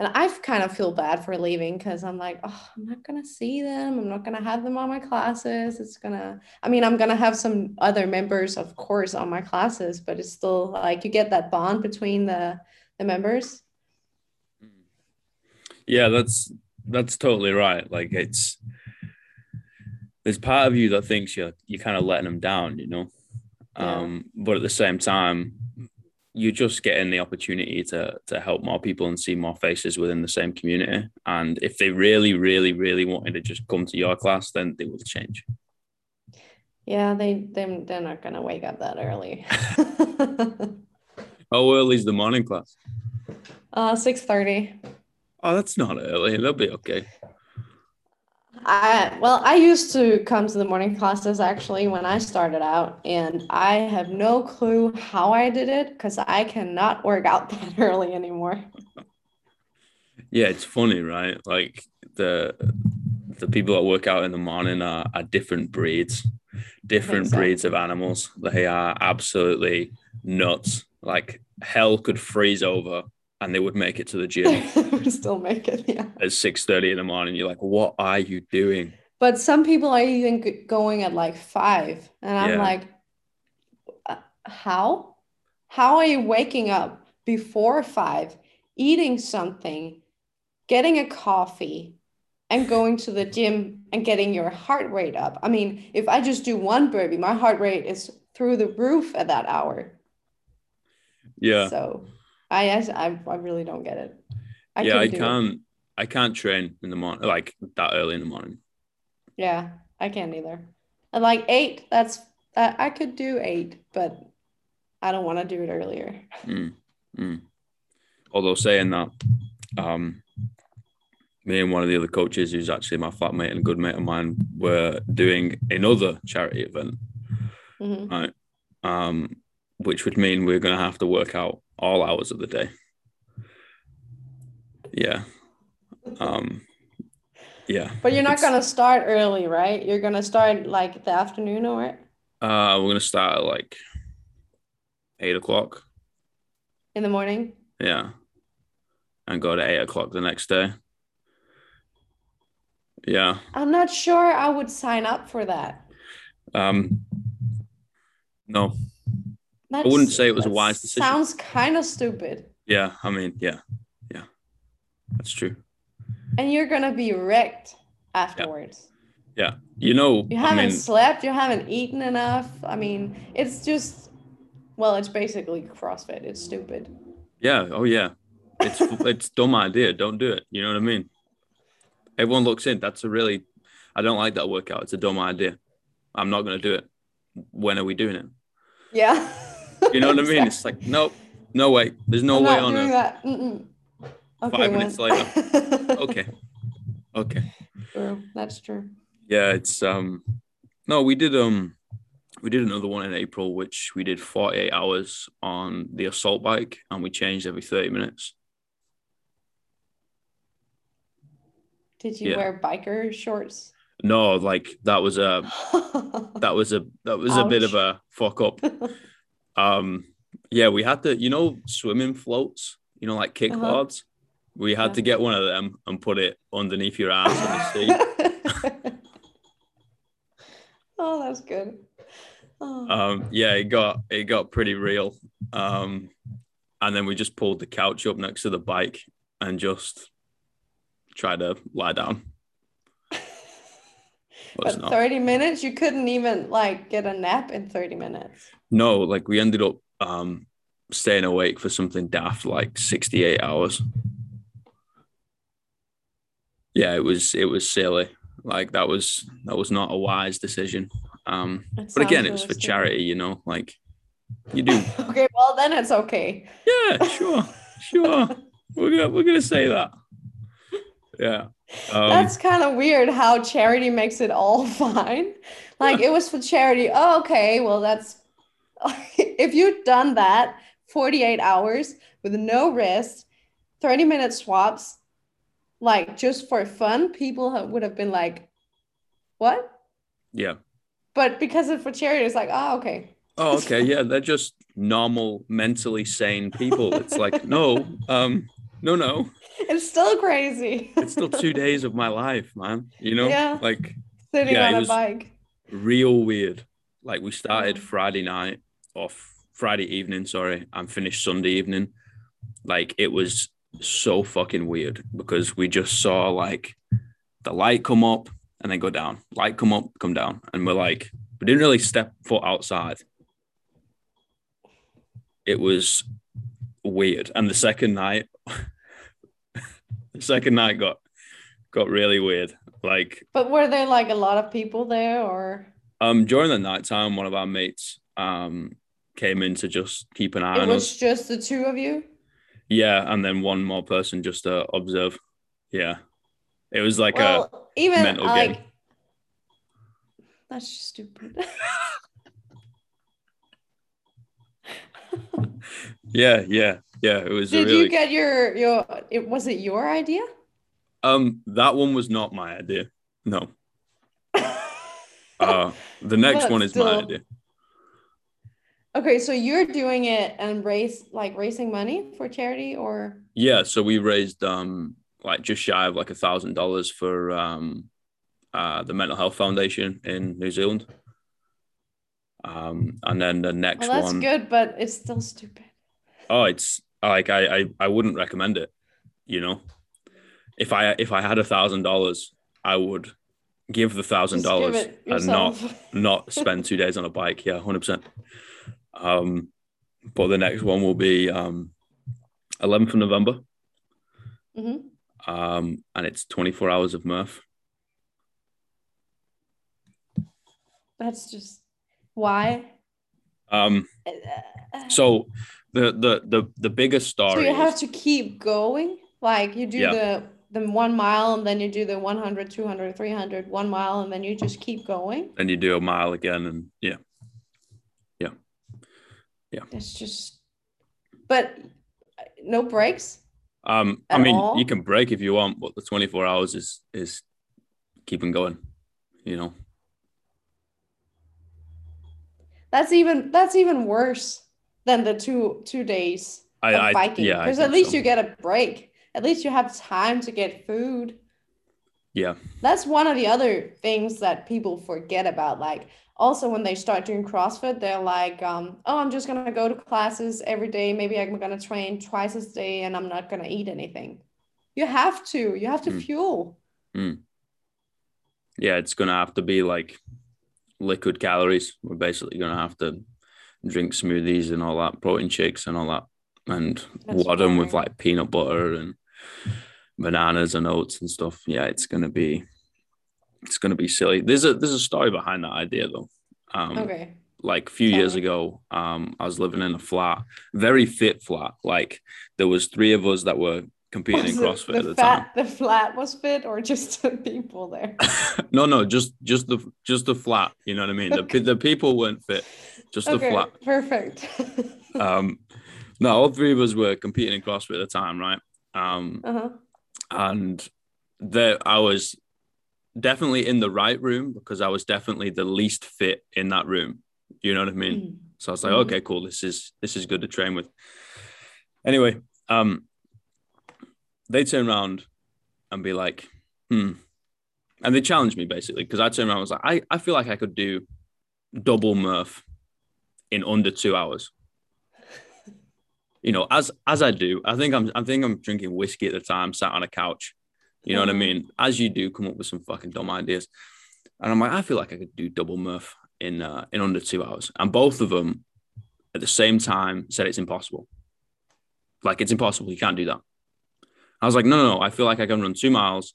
And I kind of feel bad for leaving because I'm like, oh, I'm not going to see them. I'm not going to have them on my classes. It's going to, I mean, I'm going to have some other members, of course, on my classes, but it's still like you get that bond between the, the members yeah, that's that's totally right. Like it's there's part of you that thinks you're you're kind of letting them down, you know. Yeah. Um, but at the same time, you're just getting the opportunity to to help more people and see more faces within the same community. And if they really, really, really wanted to just come to your class, then they will change. Yeah, they they they're not gonna wake up that early. <laughs> How early is the morning class? uh, six thirty. Oh, that's not early. They'll be okay. I well, I used to come to the morning classes actually when I started out, and I have no clue how I did it because I cannot work out <laughs> that early anymore. Yeah, it's funny, right? Like the the people that work out in the morning are, are different breeds, different so. breeds of animals. They are absolutely nuts. Like hell could freeze over and they would make it to the gym <laughs> <laughs> Would still make it, yeah. at six thirty in the morning. You're like, what are you doing? But some people are even going at like five, and I'm Yeah. like, "Uh, how? How are you waking up before five, eating something, getting a coffee, and going to the gym and getting your heart rate up? I mean, if I just do one burpee, my heart rate is through the roof at that hour. Yeah, So I, I, I really don't get it. I yeah. I couldn't it. can't. I can't train in the morning, like that early in the morning. Yeah, I can't either. And like eight, that's I I could do eight, but I don't want to do it earlier. Mm, mm. Although saying that, um, me and one of the other coaches, who's actually my flatmate and a good mate of mine, were doing another charity event, Mhm. right? Um, which would mean we're going to have to work out all hours of the day. Yeah. Um, yeah. But you're not It's- gonna start early, right? You're gonna start like the afternoon or what? Uh, we're going to start at like eight o'clock. in the morning. Yeah. And go to eight o'clock the next day. Yeah. I'm not sure I would sign up for that. Um, no. That's, wouldn't say it was a wise decision. Sounds kind of stupid. Yeah. I mean, yeah. Yeah. That's true. And you're gonna be wrecked afterwards. Yeah. You know, You haven't mean, slept, you haven't eaten enough. I mean, it's just well, it's basically CrossFit. It's stupid. yeah. Oh, yeah. It's <laughs> it's dumb idea. Don't do it. You know what I mean? Everyone looks in. That's a really, I don't like that workout. It's a dumb idea. I'm not going to do it. When are we doing it? Yeah. You know what I mean? <laughs> It's like, nope, no way. There's no I'm way on earth. Okay, Five minutes when? <laughs> Okay. Okay. True. That's true. Yeah, it's um no, we did um we did another one in April, which we did 48 hours on the assault bike and we changed every 30 minutes. Did you Yeah. wear biker shorts? No, like that was a <laughs> that was a that was a bit of a fuck up. <laughs> Um yeah, we had to, you know, swimming floats, you know, like kickboards. We had Yeah. to get one of them and put it underneath your arms on the seat. <laughs> oh, that's good. Oh. um yeah it got it got pretty real um and then we just pulled the couch up next to the bike and just tried to lie down <laughs> but not 30 minutes, you couldn't even like get a nap in 30 minutes. no like we ended up um staying awake for something daft like 68 hours yeah it was it was silly like that was that was not a wise decision um It but again it was for charity you know like you do <laughs> Okay, well then it's okay. yeah sure sure we're gonna we're gonna say that yeah um, That's kind of weird how charity makes it all <laughs> fine. Like it was for charity. Oh, okay. Well, that's <laughs> if you'd done that 48 hours with no rest, 30 minute swaps, like just for fun, people would have been like, what? yeah But because it's for charity, it's like, oh, okay. oh okay yeah they're just normal mentally sane people it's like no um no no It's still crazy. it's still two days of my life man you know Yeah. like Sitting Yeah, on a bike. real weird like we started friday night off friday evening sorry and finished sunday evening like it was so fucking weird because we just saw like the light come up and then go down light come up come down and we're like we didn't really step foot outside it was weird and the second night <laughs> the second night got got really weird like But were there like a lot of people there or? Um, during the nighttime, one of our mates um came in to just keep an eye It on was us. just the two of you. Yeah, and then one more person just to observe. Yeah, it was like a even mental like game. that's stupid. <laughs> yeah, yeah, yeah. It was Did really you get your your? It was it your idea? um that one was not my idea. No, <laughs> uh, the next But one is my idea. Okay, so you're doing it and raise like raising money for charity or Yeah, so we raised um like just shy of like a thousand dollars for um uh the Mental Health Foundation in New Zealand. Um and then the next well, that's one good, but it's still stupid. oh it's like I, I I wouldn't recommend it, you know. If I if I had a thousand dollars, I would give the thousand dollars and not <laughs> not spend two days on a bike. Yeah, hundred percent. Um, but the next one will be um, 11th of November, Mhm. um, and it's 24 hours of Murph. That's just why. Um, so the the the the biggest story. So you have is- to keep going. Like you do Yeah. the the one mile and then you do the 100, 200, 300, one mile and then you just keep going. and you do a mile again, and yeah, Yeah it's just, but no breaks. um, I mean, all? you can break if you want, but the 24 hours is is keeping going. You know, That's even that's even worse than the two two days I, of biking. yeah, Because at least so. you get a break. At least you have time to get food. yeah, That's one of the other things that people forget about. Like also when they start doing CrossFit, they're like, um, oh, I'm just gonna go to classes every day. Maybe I'm gonna train twice a day and I'm not gonna eat anything. You have to. You have to Mm. fuel. yeah, it's gonna have to be like liquid calories. We're basically gonna have to drink smoothies and all that, protein shakes and all that, and That's wad them with like peanut butter and bananas and oats and stuff. Yeah, it's gonna be, it's gonna be silly. There's a there's a story behind that idea though. Um, Okay. like a few years ago, um, I was living in a flat, very fit flat. Like there was three of us that were competing in <laughs> Was it CrossFit at the the time. the flat was fit, or just <laughs> the people there? <laughs> no, no, just just the just the flat. You know what I mean? The the people weren't fit, just the flat. perfect. Um, no, all three of us were competing in CrossFit at the time, right? Um, uh-huh. and there I was definitely in the right room because I was definitely the least fit in that room. You know what I mean? Mm. So I was like, Mhm. okay, cool. This is this is good to train with. Anyway, um, they turn around and be like, hmm. And they challenged me basically because I turned around and was like, I, I feel like I could do double Murph in under two hours. <laughs> You know, as as I do, I think I'm I think I'm drinking whiskey at the time, sat on a couch. You know what I mean? As you do, come up with some fucking dumb ideas. And I'm like, I feel like I could do double Murph in uh, in under two hours. And both of them at the same time said it's impossible. Like it's impossible. You can't do that. I was like, no, no, no. I feel like I can run two miles.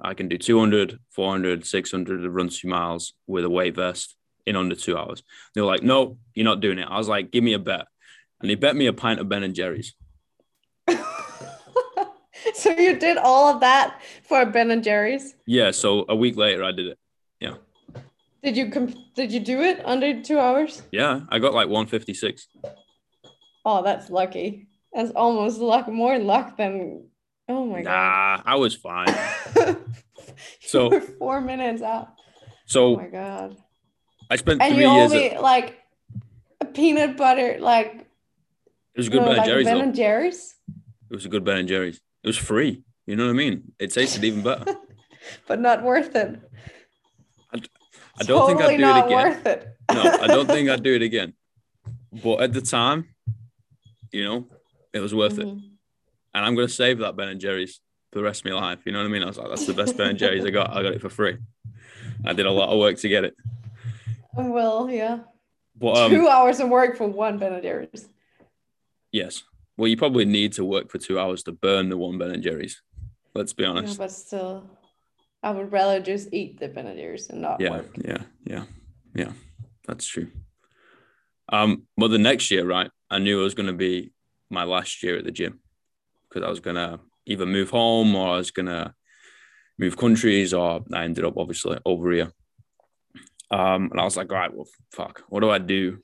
I can do 200, 400, 600 to run two miles with a weight vest in under two hours. They were like, no, you're not doing it. I was like, give me a bet. And they bet me a pint of Ben and Jerry's. <laughs> <laughs> so you did all of that for Ben and Jerry's? Yeah. So a week later, I did it. Yeah. Did you com- did you do it under two hours? Yeah. I got like 156. Oh, that's lucky. That's almost luck, more luck than. Oh my God. Nah, I was fine. <laughs> So- four minutes out. Oh So my god. I spent And three you years. only At, like a peanut butter, like it was a good no, Ben and Jerry's. Ben though. and Jerry's, It was a good Ben and Jerry's. It was free. You know what I mean? It tasted even better. <laughs> but not worth it. I don't think I'd Totally do it again. worth it. No, I don't think I'd do it again. But at the time, you know, it was worth it. Mhm. And I'm gonna save that Ben and Jerry's for the rest of my life. You know what I mean? I was like, that's the best Ben and Jerry's I got. I got it for free. I did a lot of work to get it. Well, yeah. But um, Two hours of work for one Ben and Jerry's. yes. Well, you probably need to work for two hours to burn the one Ben and Jerry's. Let's be honest. but still, I would rather just eat the Ben and Jerry's and not Yeah, work. yeah, yeah. Yeah, that's true. Um, but the next year, right, I knew it was going to be my last year at the gym because I was going to either move home or I was going to move countries, or I ended up obviously over here. Um, and I was like, all right, well, fuck, what do I do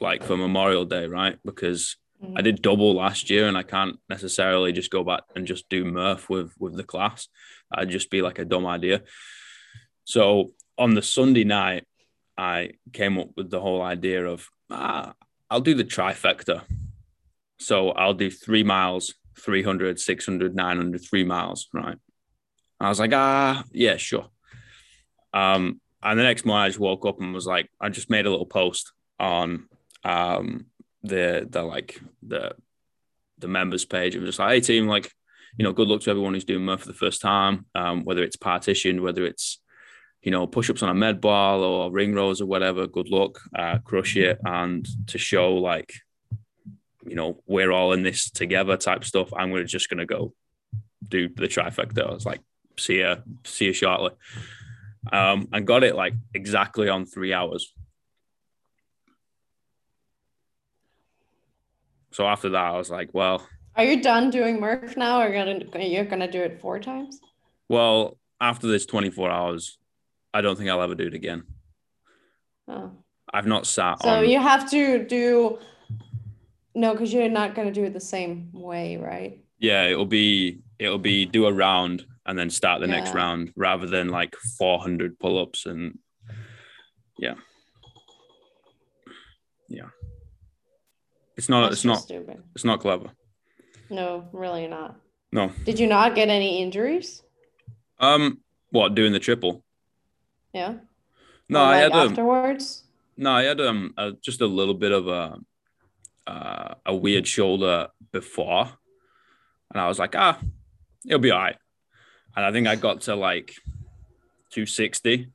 like for Memorial Day, right? Because I did double last year, and I can't necessarily just go back and just do Murph with with the class. I'd just be like a dumb idea. So on the Sunday night, I came up with the whole idea of ah, I'll do the trifecta. So I'll do three miles, 300, 600, 900, three miles, right? I was like, ah, yeah, sure. Um, and the next morning I just woke up and was like, I just made a little post on um the the like the the members page. It was just like, hey team, like, you know, good luck to everyone who's doing Murph for the first time. Um, whether it's partitioned, whether it's you know, push-ups on a med ball or ring rows or whatever, good luck, uh, crush it. And to show like, you know, we're all in this together type stuff, I'm gonna just gonna go do the trifecta. I was like, see you, see you shortly. Um, and got it like exactly on three hours. So after that, I was like, well, Are you done doing Murph now, or gonna you're gonna do it four times? well, after this 24 hours, I don't think I'll ever do it again. Oh. I've not sat So on. you have to do no, because you're not gonna do it the same way, right? yeah, it'll be it'll be do a round and then start the next round rather than like 400 pull-ups and yeah, yeah. It's not. That's it's not. stupid. It's not clever. No, really not. No. Did you not get any injuries? Um. What doing the triple? Yeah. No, Or, I like had um. afterwards. No, I had um just a little bit of a uh, a weird shoulder before, and I was like, ah, it'll be all right. And I think I got to like 260,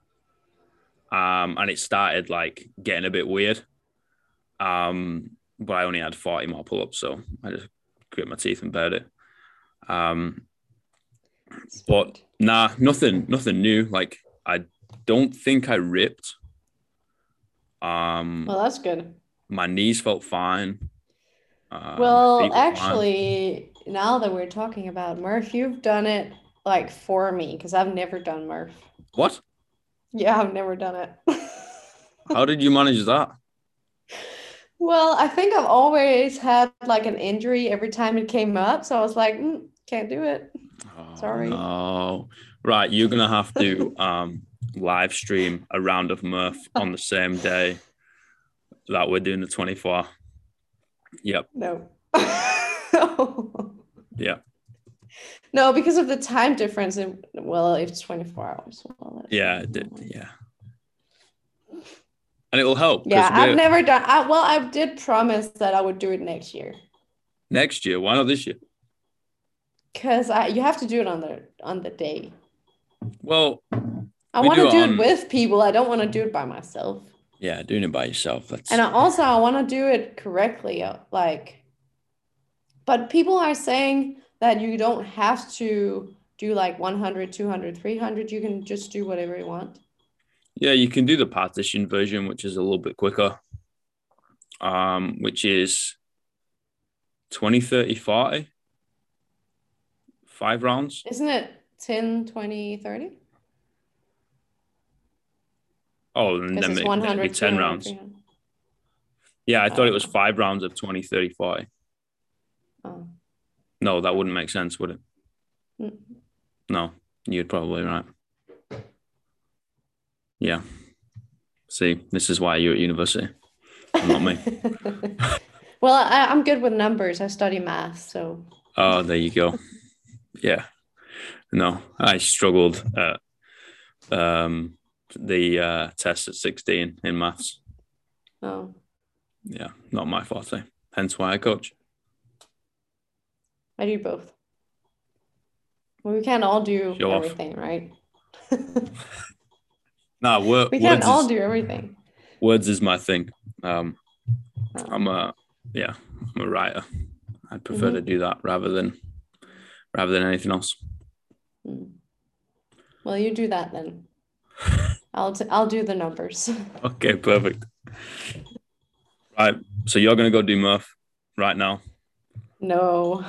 um, and it started like getting a bit weird. Um, but I only had 40 more pull-ups, so I just grit my teeth and bared it. Um, but nah, nothing, nothing new. Like I don't think I ripped. Um, Well, that's good. my knees felt fine. Uh, Well, were fine. actually, now that we're talking about Murph, you've done it like for me because I've never done Murph. what? Yeah, I've never done it. <laughs> How did you manage that? Well, I think I've always had like an injury every time it came up, so I was like, "Mm, can't do it. Oh, Sorry. No. Right, you're gonna have to um live stream a round of Murph <laughs> on the same day that we're doing the 24. Yep. No. <laughs> Yeah. No, because of the time difference. It, well, it's 24 hours. Well, Yeah. it did, yeah. And it will help. Yeah, I've never done. I, well, I did promise that I would do it next year next year. Why not this year? because I you have to do it on the on the day. Well, I We want to do do it it with people. I don't want to do it by myself. yeah, doing it by yourself. That's And I also I want to do it correctly. uh, Like, but people are saying that you don't have to do like 100, 200, 300. You can just do whatever you want. Yeah, you can do the partition version, which is a little bit quicker, um, which is 20, 30, 40. Five rounds. Isn't it 10, 20, 30? Oh, and then maybe, 100, maybe 10 rounds. 300. Yeah, I thought it was Oh. five rounds of 20, 30, 40. Oh. No, that wouldn't make sense, would it? Mm. No, you're probably right. Yeah. See, this is why you're at university. Not me. <laughs> well, I, I'm good with numbers. I study math, so Oh, there you go. Yeah. No, I struggled at um, the uh, test at 16 in maths. oh, Yeah, not my forte. Hence why I coach. I do both. Well, we can't all do Show off. everything, right? <laughs> No, wor- we can't all is, do everything. words is my thing. Um, Oh. I'm a yeah, I'm a writer. I'd prefer Mm-hmm. to do that rather than rather than anything else. Mm. Well, you do that then. <laughs> I'll t- I'll do the numbers. <laughs> Okay, perfect. Right. So you're gonna go do Murph right now. no.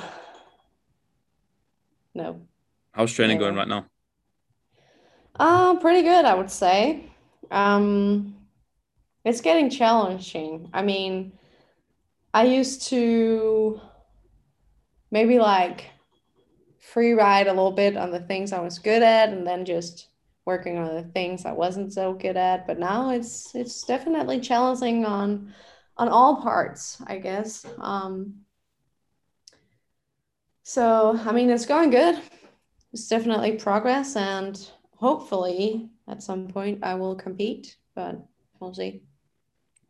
No. How's training No. going right now? Uh, pretty good, I would say. Um, it's getting challenging. I mean, I used to maybe like free ride a little bit on the things I was good at and then just working on the things I wasn't so good at. But now it's it's definitely challenging on on all parts, I guess. Um, so I mean, it's going good. It's definitely progress, and hopefully at some point I will compete, but we'll see.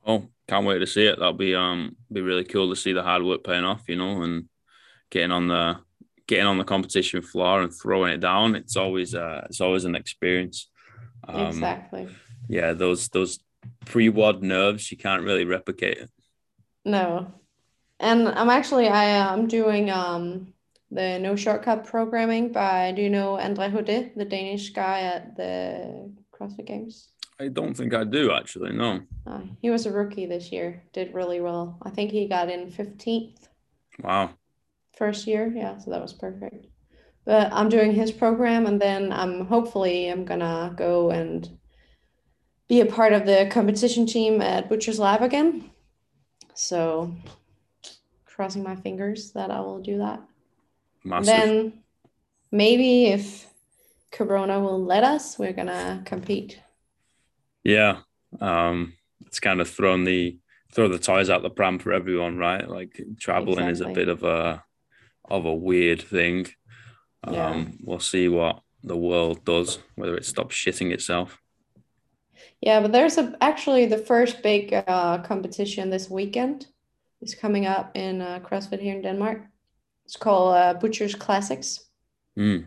Oh, can't wait to see it. That'll be um be really cool to see the hard work paying off, you know, and getting on the getting on the competition floor and throwing it down. It's always uh it's always an experience. Um, Exactly. Yeah, those those pre-WOD nerves you can't really replicate it. No. And I'm actually I uh, I'm doing um the no shortcut programming by do you know Andre Houdet, the Danish guy at the CrossFit Games? I don't think I do actually. No. Uh, he was a rookie this year, did really well. I think he got in 15th Wow. first year. Yeah, so that was perfect. But I'm doing his program and then I'm hopefully I'm gonna go and be a part of the competition team at Butcher's Lab again. So crossing my fingers that I will do that. Massive. Then maybe if Corona will let us, we're gonna compete. Yeah. Um, it's kind of thrown the throw the toys out the pram for everyone, right? Like traveling is a bit of a of a weird thing. Um, Yeah. we'll see what the world does, whether it stops shitting itself. Yeah, but there's a actually the first big uh, competition this weekend is coming up in uh, CrossFit here in Denmark. It's called uh, Butchers Classics. Mm.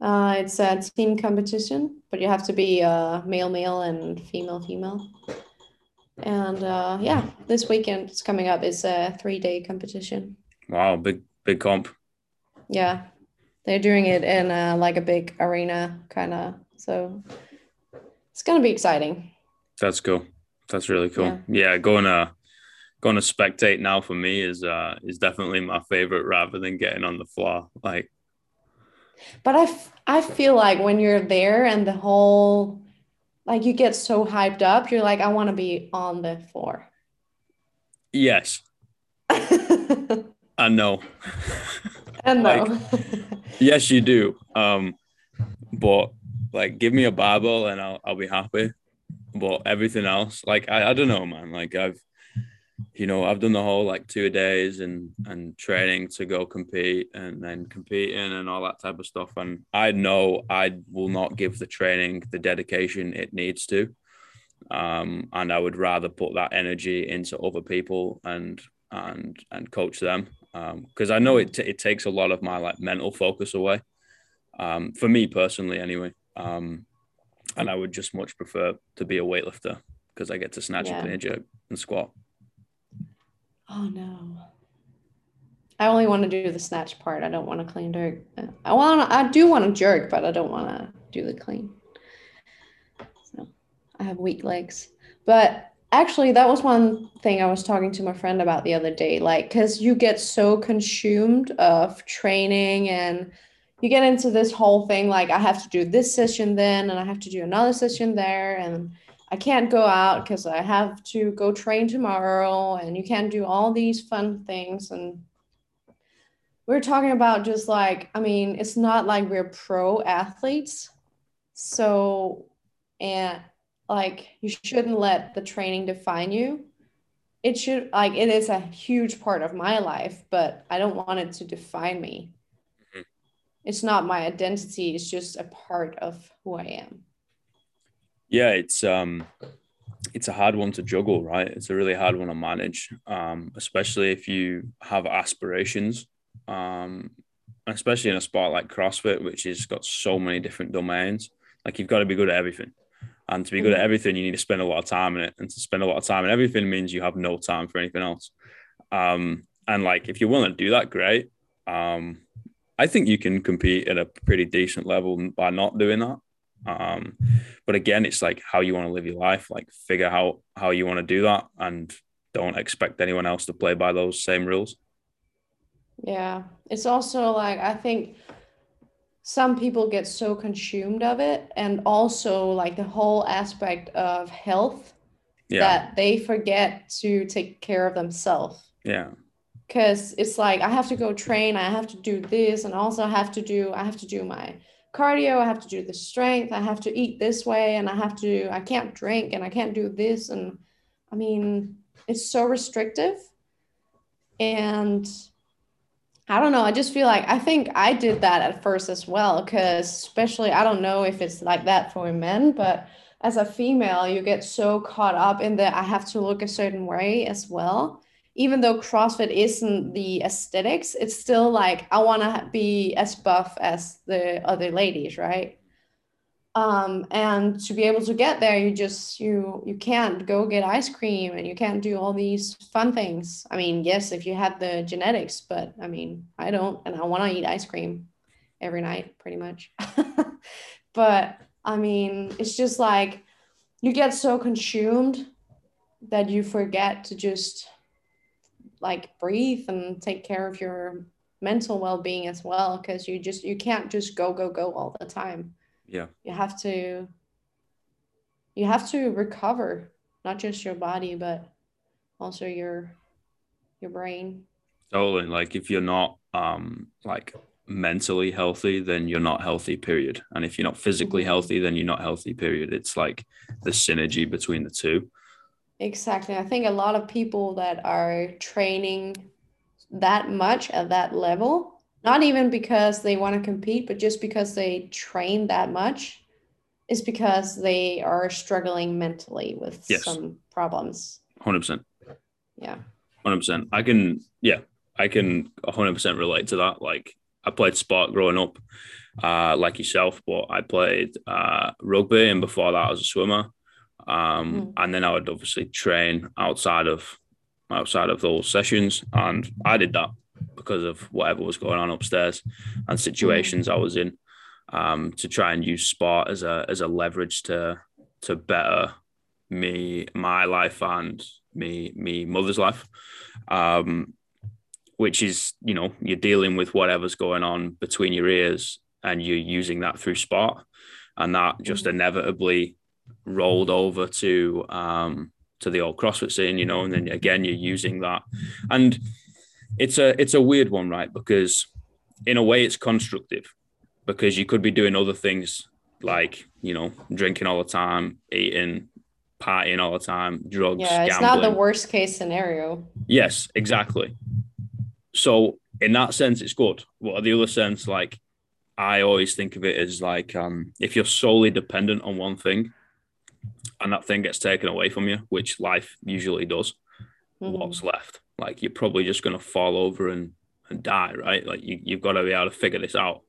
Uh, it's a team competition, but you have to be uh, male male and female female. And uh, yeah, this weekend it's coming up. It's a three day competition. Wow, big big comp. Yeah, they're doing it in uh, like a big arena kind of. So it's gonna be exciting. That's cool. That's really cool. Yeah. Yeah, going to going to spectate now for me is uh is definitely my favorite rather than getting on the floor. Like But I, f- I feel like when you're there and the whole, like you get so hyped up, you're like, I want to be on the floor. yes, <laughs> I know. And no. yes, you do. Um, but like, give me a barbell and I'll I'll be happy. But everything else, like I, I don't know, man. Like I've, you know, I've done the whole like two days and and training to go compete and then competing and all that type of stuff. And I know I will not give the training the dedication it needs to. Um, and I would rather put that energy into other people and and and coach them because I know it t- it takes a lot of my like mental focus away. Um, for me personally, anyway. Um, and I would just much prefer to be a weightlifter because I get to snatch Yeah. a clean jerk and squat. Oh no. I only want to do the snatch part. I don't want to clean jerk. Uh, I want. I do want to jerk, but I don't want to do the clean. So I have weak legs. But actually, that was one thing I was talking to my friend about the other day. Like, because you get so consumed of training and you get into this whole thing like, I have to do this session then, and I have to do another session there, and I can't go out because I have to go train tomorrow, and you can't do all these fun things. And we're talking about just like, I mean, it's not like we're pro athletes. So, and like, you shouldn't let the training define you. It should, like, it is a huge part of my life, but I don't want it to define me. Mhm. It's not my identity, it's just a part of who I am. Yeah, it's um, it's a hard one to juggle, right? It's a really hard one to manage, um, especially if you have aspirations, um, especially in a sport like CrossFit, which has got so many different domains. Like you've got to be good at everything, and to be good at Mhm. everything, you need to spend a lot of time in it, and to spend a lot of time in everything means you have no time for anything else. Um, and like if you're willing to do that, great. Um, I think you can compete at a pretty decent level by not doing that. Um, but again, it's like how you want to live your life. Like figure out how you want to do that, and don't expect anyone else to play by those same rules. Yeah, it's also like I think some people get so consumed of it, and also like the whole aspect of health Yeah, that they forget to take care of themselves. yeah, because it's like I have to go train, I have to do this, and also I have to do I have to do my cardio, I have to do the strength, I have to eat this way, and I have to I can't drink and I can't do this, and I mean it's so restrictive, and I don't know. I just feel like I think I did that at first as well, because especially I don't know if it's like that for men, but as a female, you get so caught up in that I have to look a certain way as well. Even though CrossFit isn't the aesthetics, it's still like I want to be as buff as the other ladies, right? um, and to be able to get there you just you you can't go get ice cream and you can't do all these fun things i mean yes if you had the genetics but i mean i don't and i want to eat ice cream every night pretty much <laughs> but i mean it's just like you get so consumed that you forget to just like breathe and take care of your mental well-being as well because you just you can't just go go go all the time yeah, you have to you have to recover not just your body but also your your brain totally. Like if you're not um like mentally healthy, then you're not healthy. Period. And if you're not physically Mhm. healthy, then you're not healthy. Period. It's like the synergy between the two. Exactly i think a lot of people that are training that much at that level not even because they want to compete but just because they train that much is because they are struggling mentally with Yes. some problems Hundred percent. yeah Hundred percent. I can, yeah, I can hundred percent relate to that. Like I played sport growing up, uh, like yourself, but I played uh, rugby, and before that, I was a swimmer. Um, Mm. and then I would obviously train outside of outside of those sessions, and I did that because of whatever was going on upstairs and situations I was in, um, to try and use sport as a as a leverage to to better me my life and me me mother's life um which is you know you're dealing with whatever's going on between your ears and you're using that through sport and that just Mhm. inevitably rolled over to um to the old CrossFit scene, you know, and then again you're using that. And it's a it's a weird one, right? Because in a way it's constructive because you could be doing other things like, you know, drinking all the time, eating, partying all the time, drugs, yeah it's gambling. not the worst case scenario Yes, exactly. So in that sense, it's good. What in the other sense, like I always think of it as like um, if you're solely dependent on one thing, and that thing gets taken away from you, which life usually does, Mhm. what's left? Like you're probably just gonna fall over and, and die, right? Like you, you've got to be able to figure this out.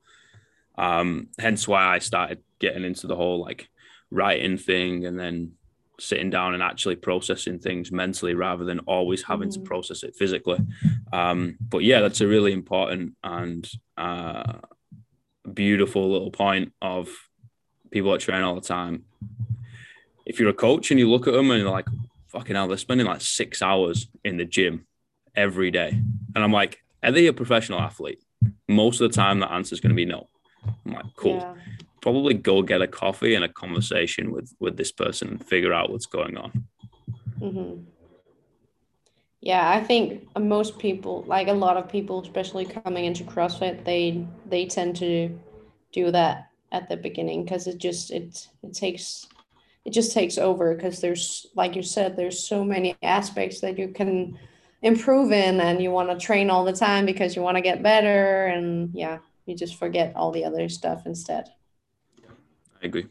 Um, hence why I started getting into the whole like writing thing and then sitting down and actually processing things mentally rather than always having to Mhm. process it physically. Um, but yeah, that's a really important and uh, beautiful little point of people that train all the time. If you're a coach and you look at them and you're like, fucking hell, they're spending like six hours in the gym every day. And I'm like, are they a professional athlete? Most of the time, the answer is going to be no. I'm like, cool. Yeah. Probably go get a coffee and a conversation with with this person and figure out what's going on. hmm Yeah, I think most people, like a lot of people, especially coming into CrossFit, they they tend to do that at the beginning because it just it it takes it just takes over because there's like you said, there's so many aspects that you can improve in, and you want to train all the time because you want to get better, and yeah, you just forget all the other stuff instead. I agree.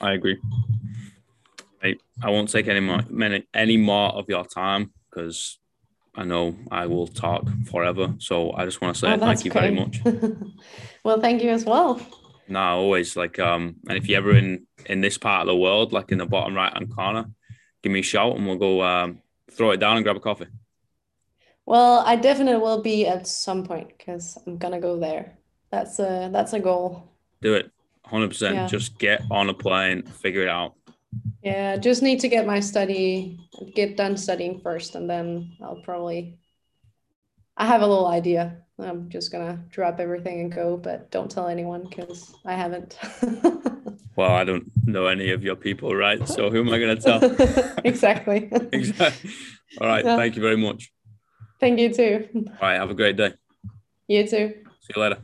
I agree. I, I won't take any more any more of your time because I know I will talk forever. So I just want to say Oh, thank you very much. <laughs> well, thank you as well. No, always like um, and if you're ever in in this part of the world, like in the bottom right hand corner, give me a shout and we'll go um, throw it down and grab a coffee. Well, I definitely will be at some point because I'm gonna go there. That's a that's a goal. Do it. 100%. Yeah. Just get on a plane, figure it out. Yeah, just need to get my study, get done studying first, and then I'll probably. I have a little idea. I'm just gonna drop everything and go, but don't tell anyone because I haven't. <laughs> Well, I don't know any of your people, right? So who am I going to tell? <laughs> exactly. <laughs> exactly. All right. Yeah. Thank you very much. Thank you too. All right. Have a great day. You too. See you later.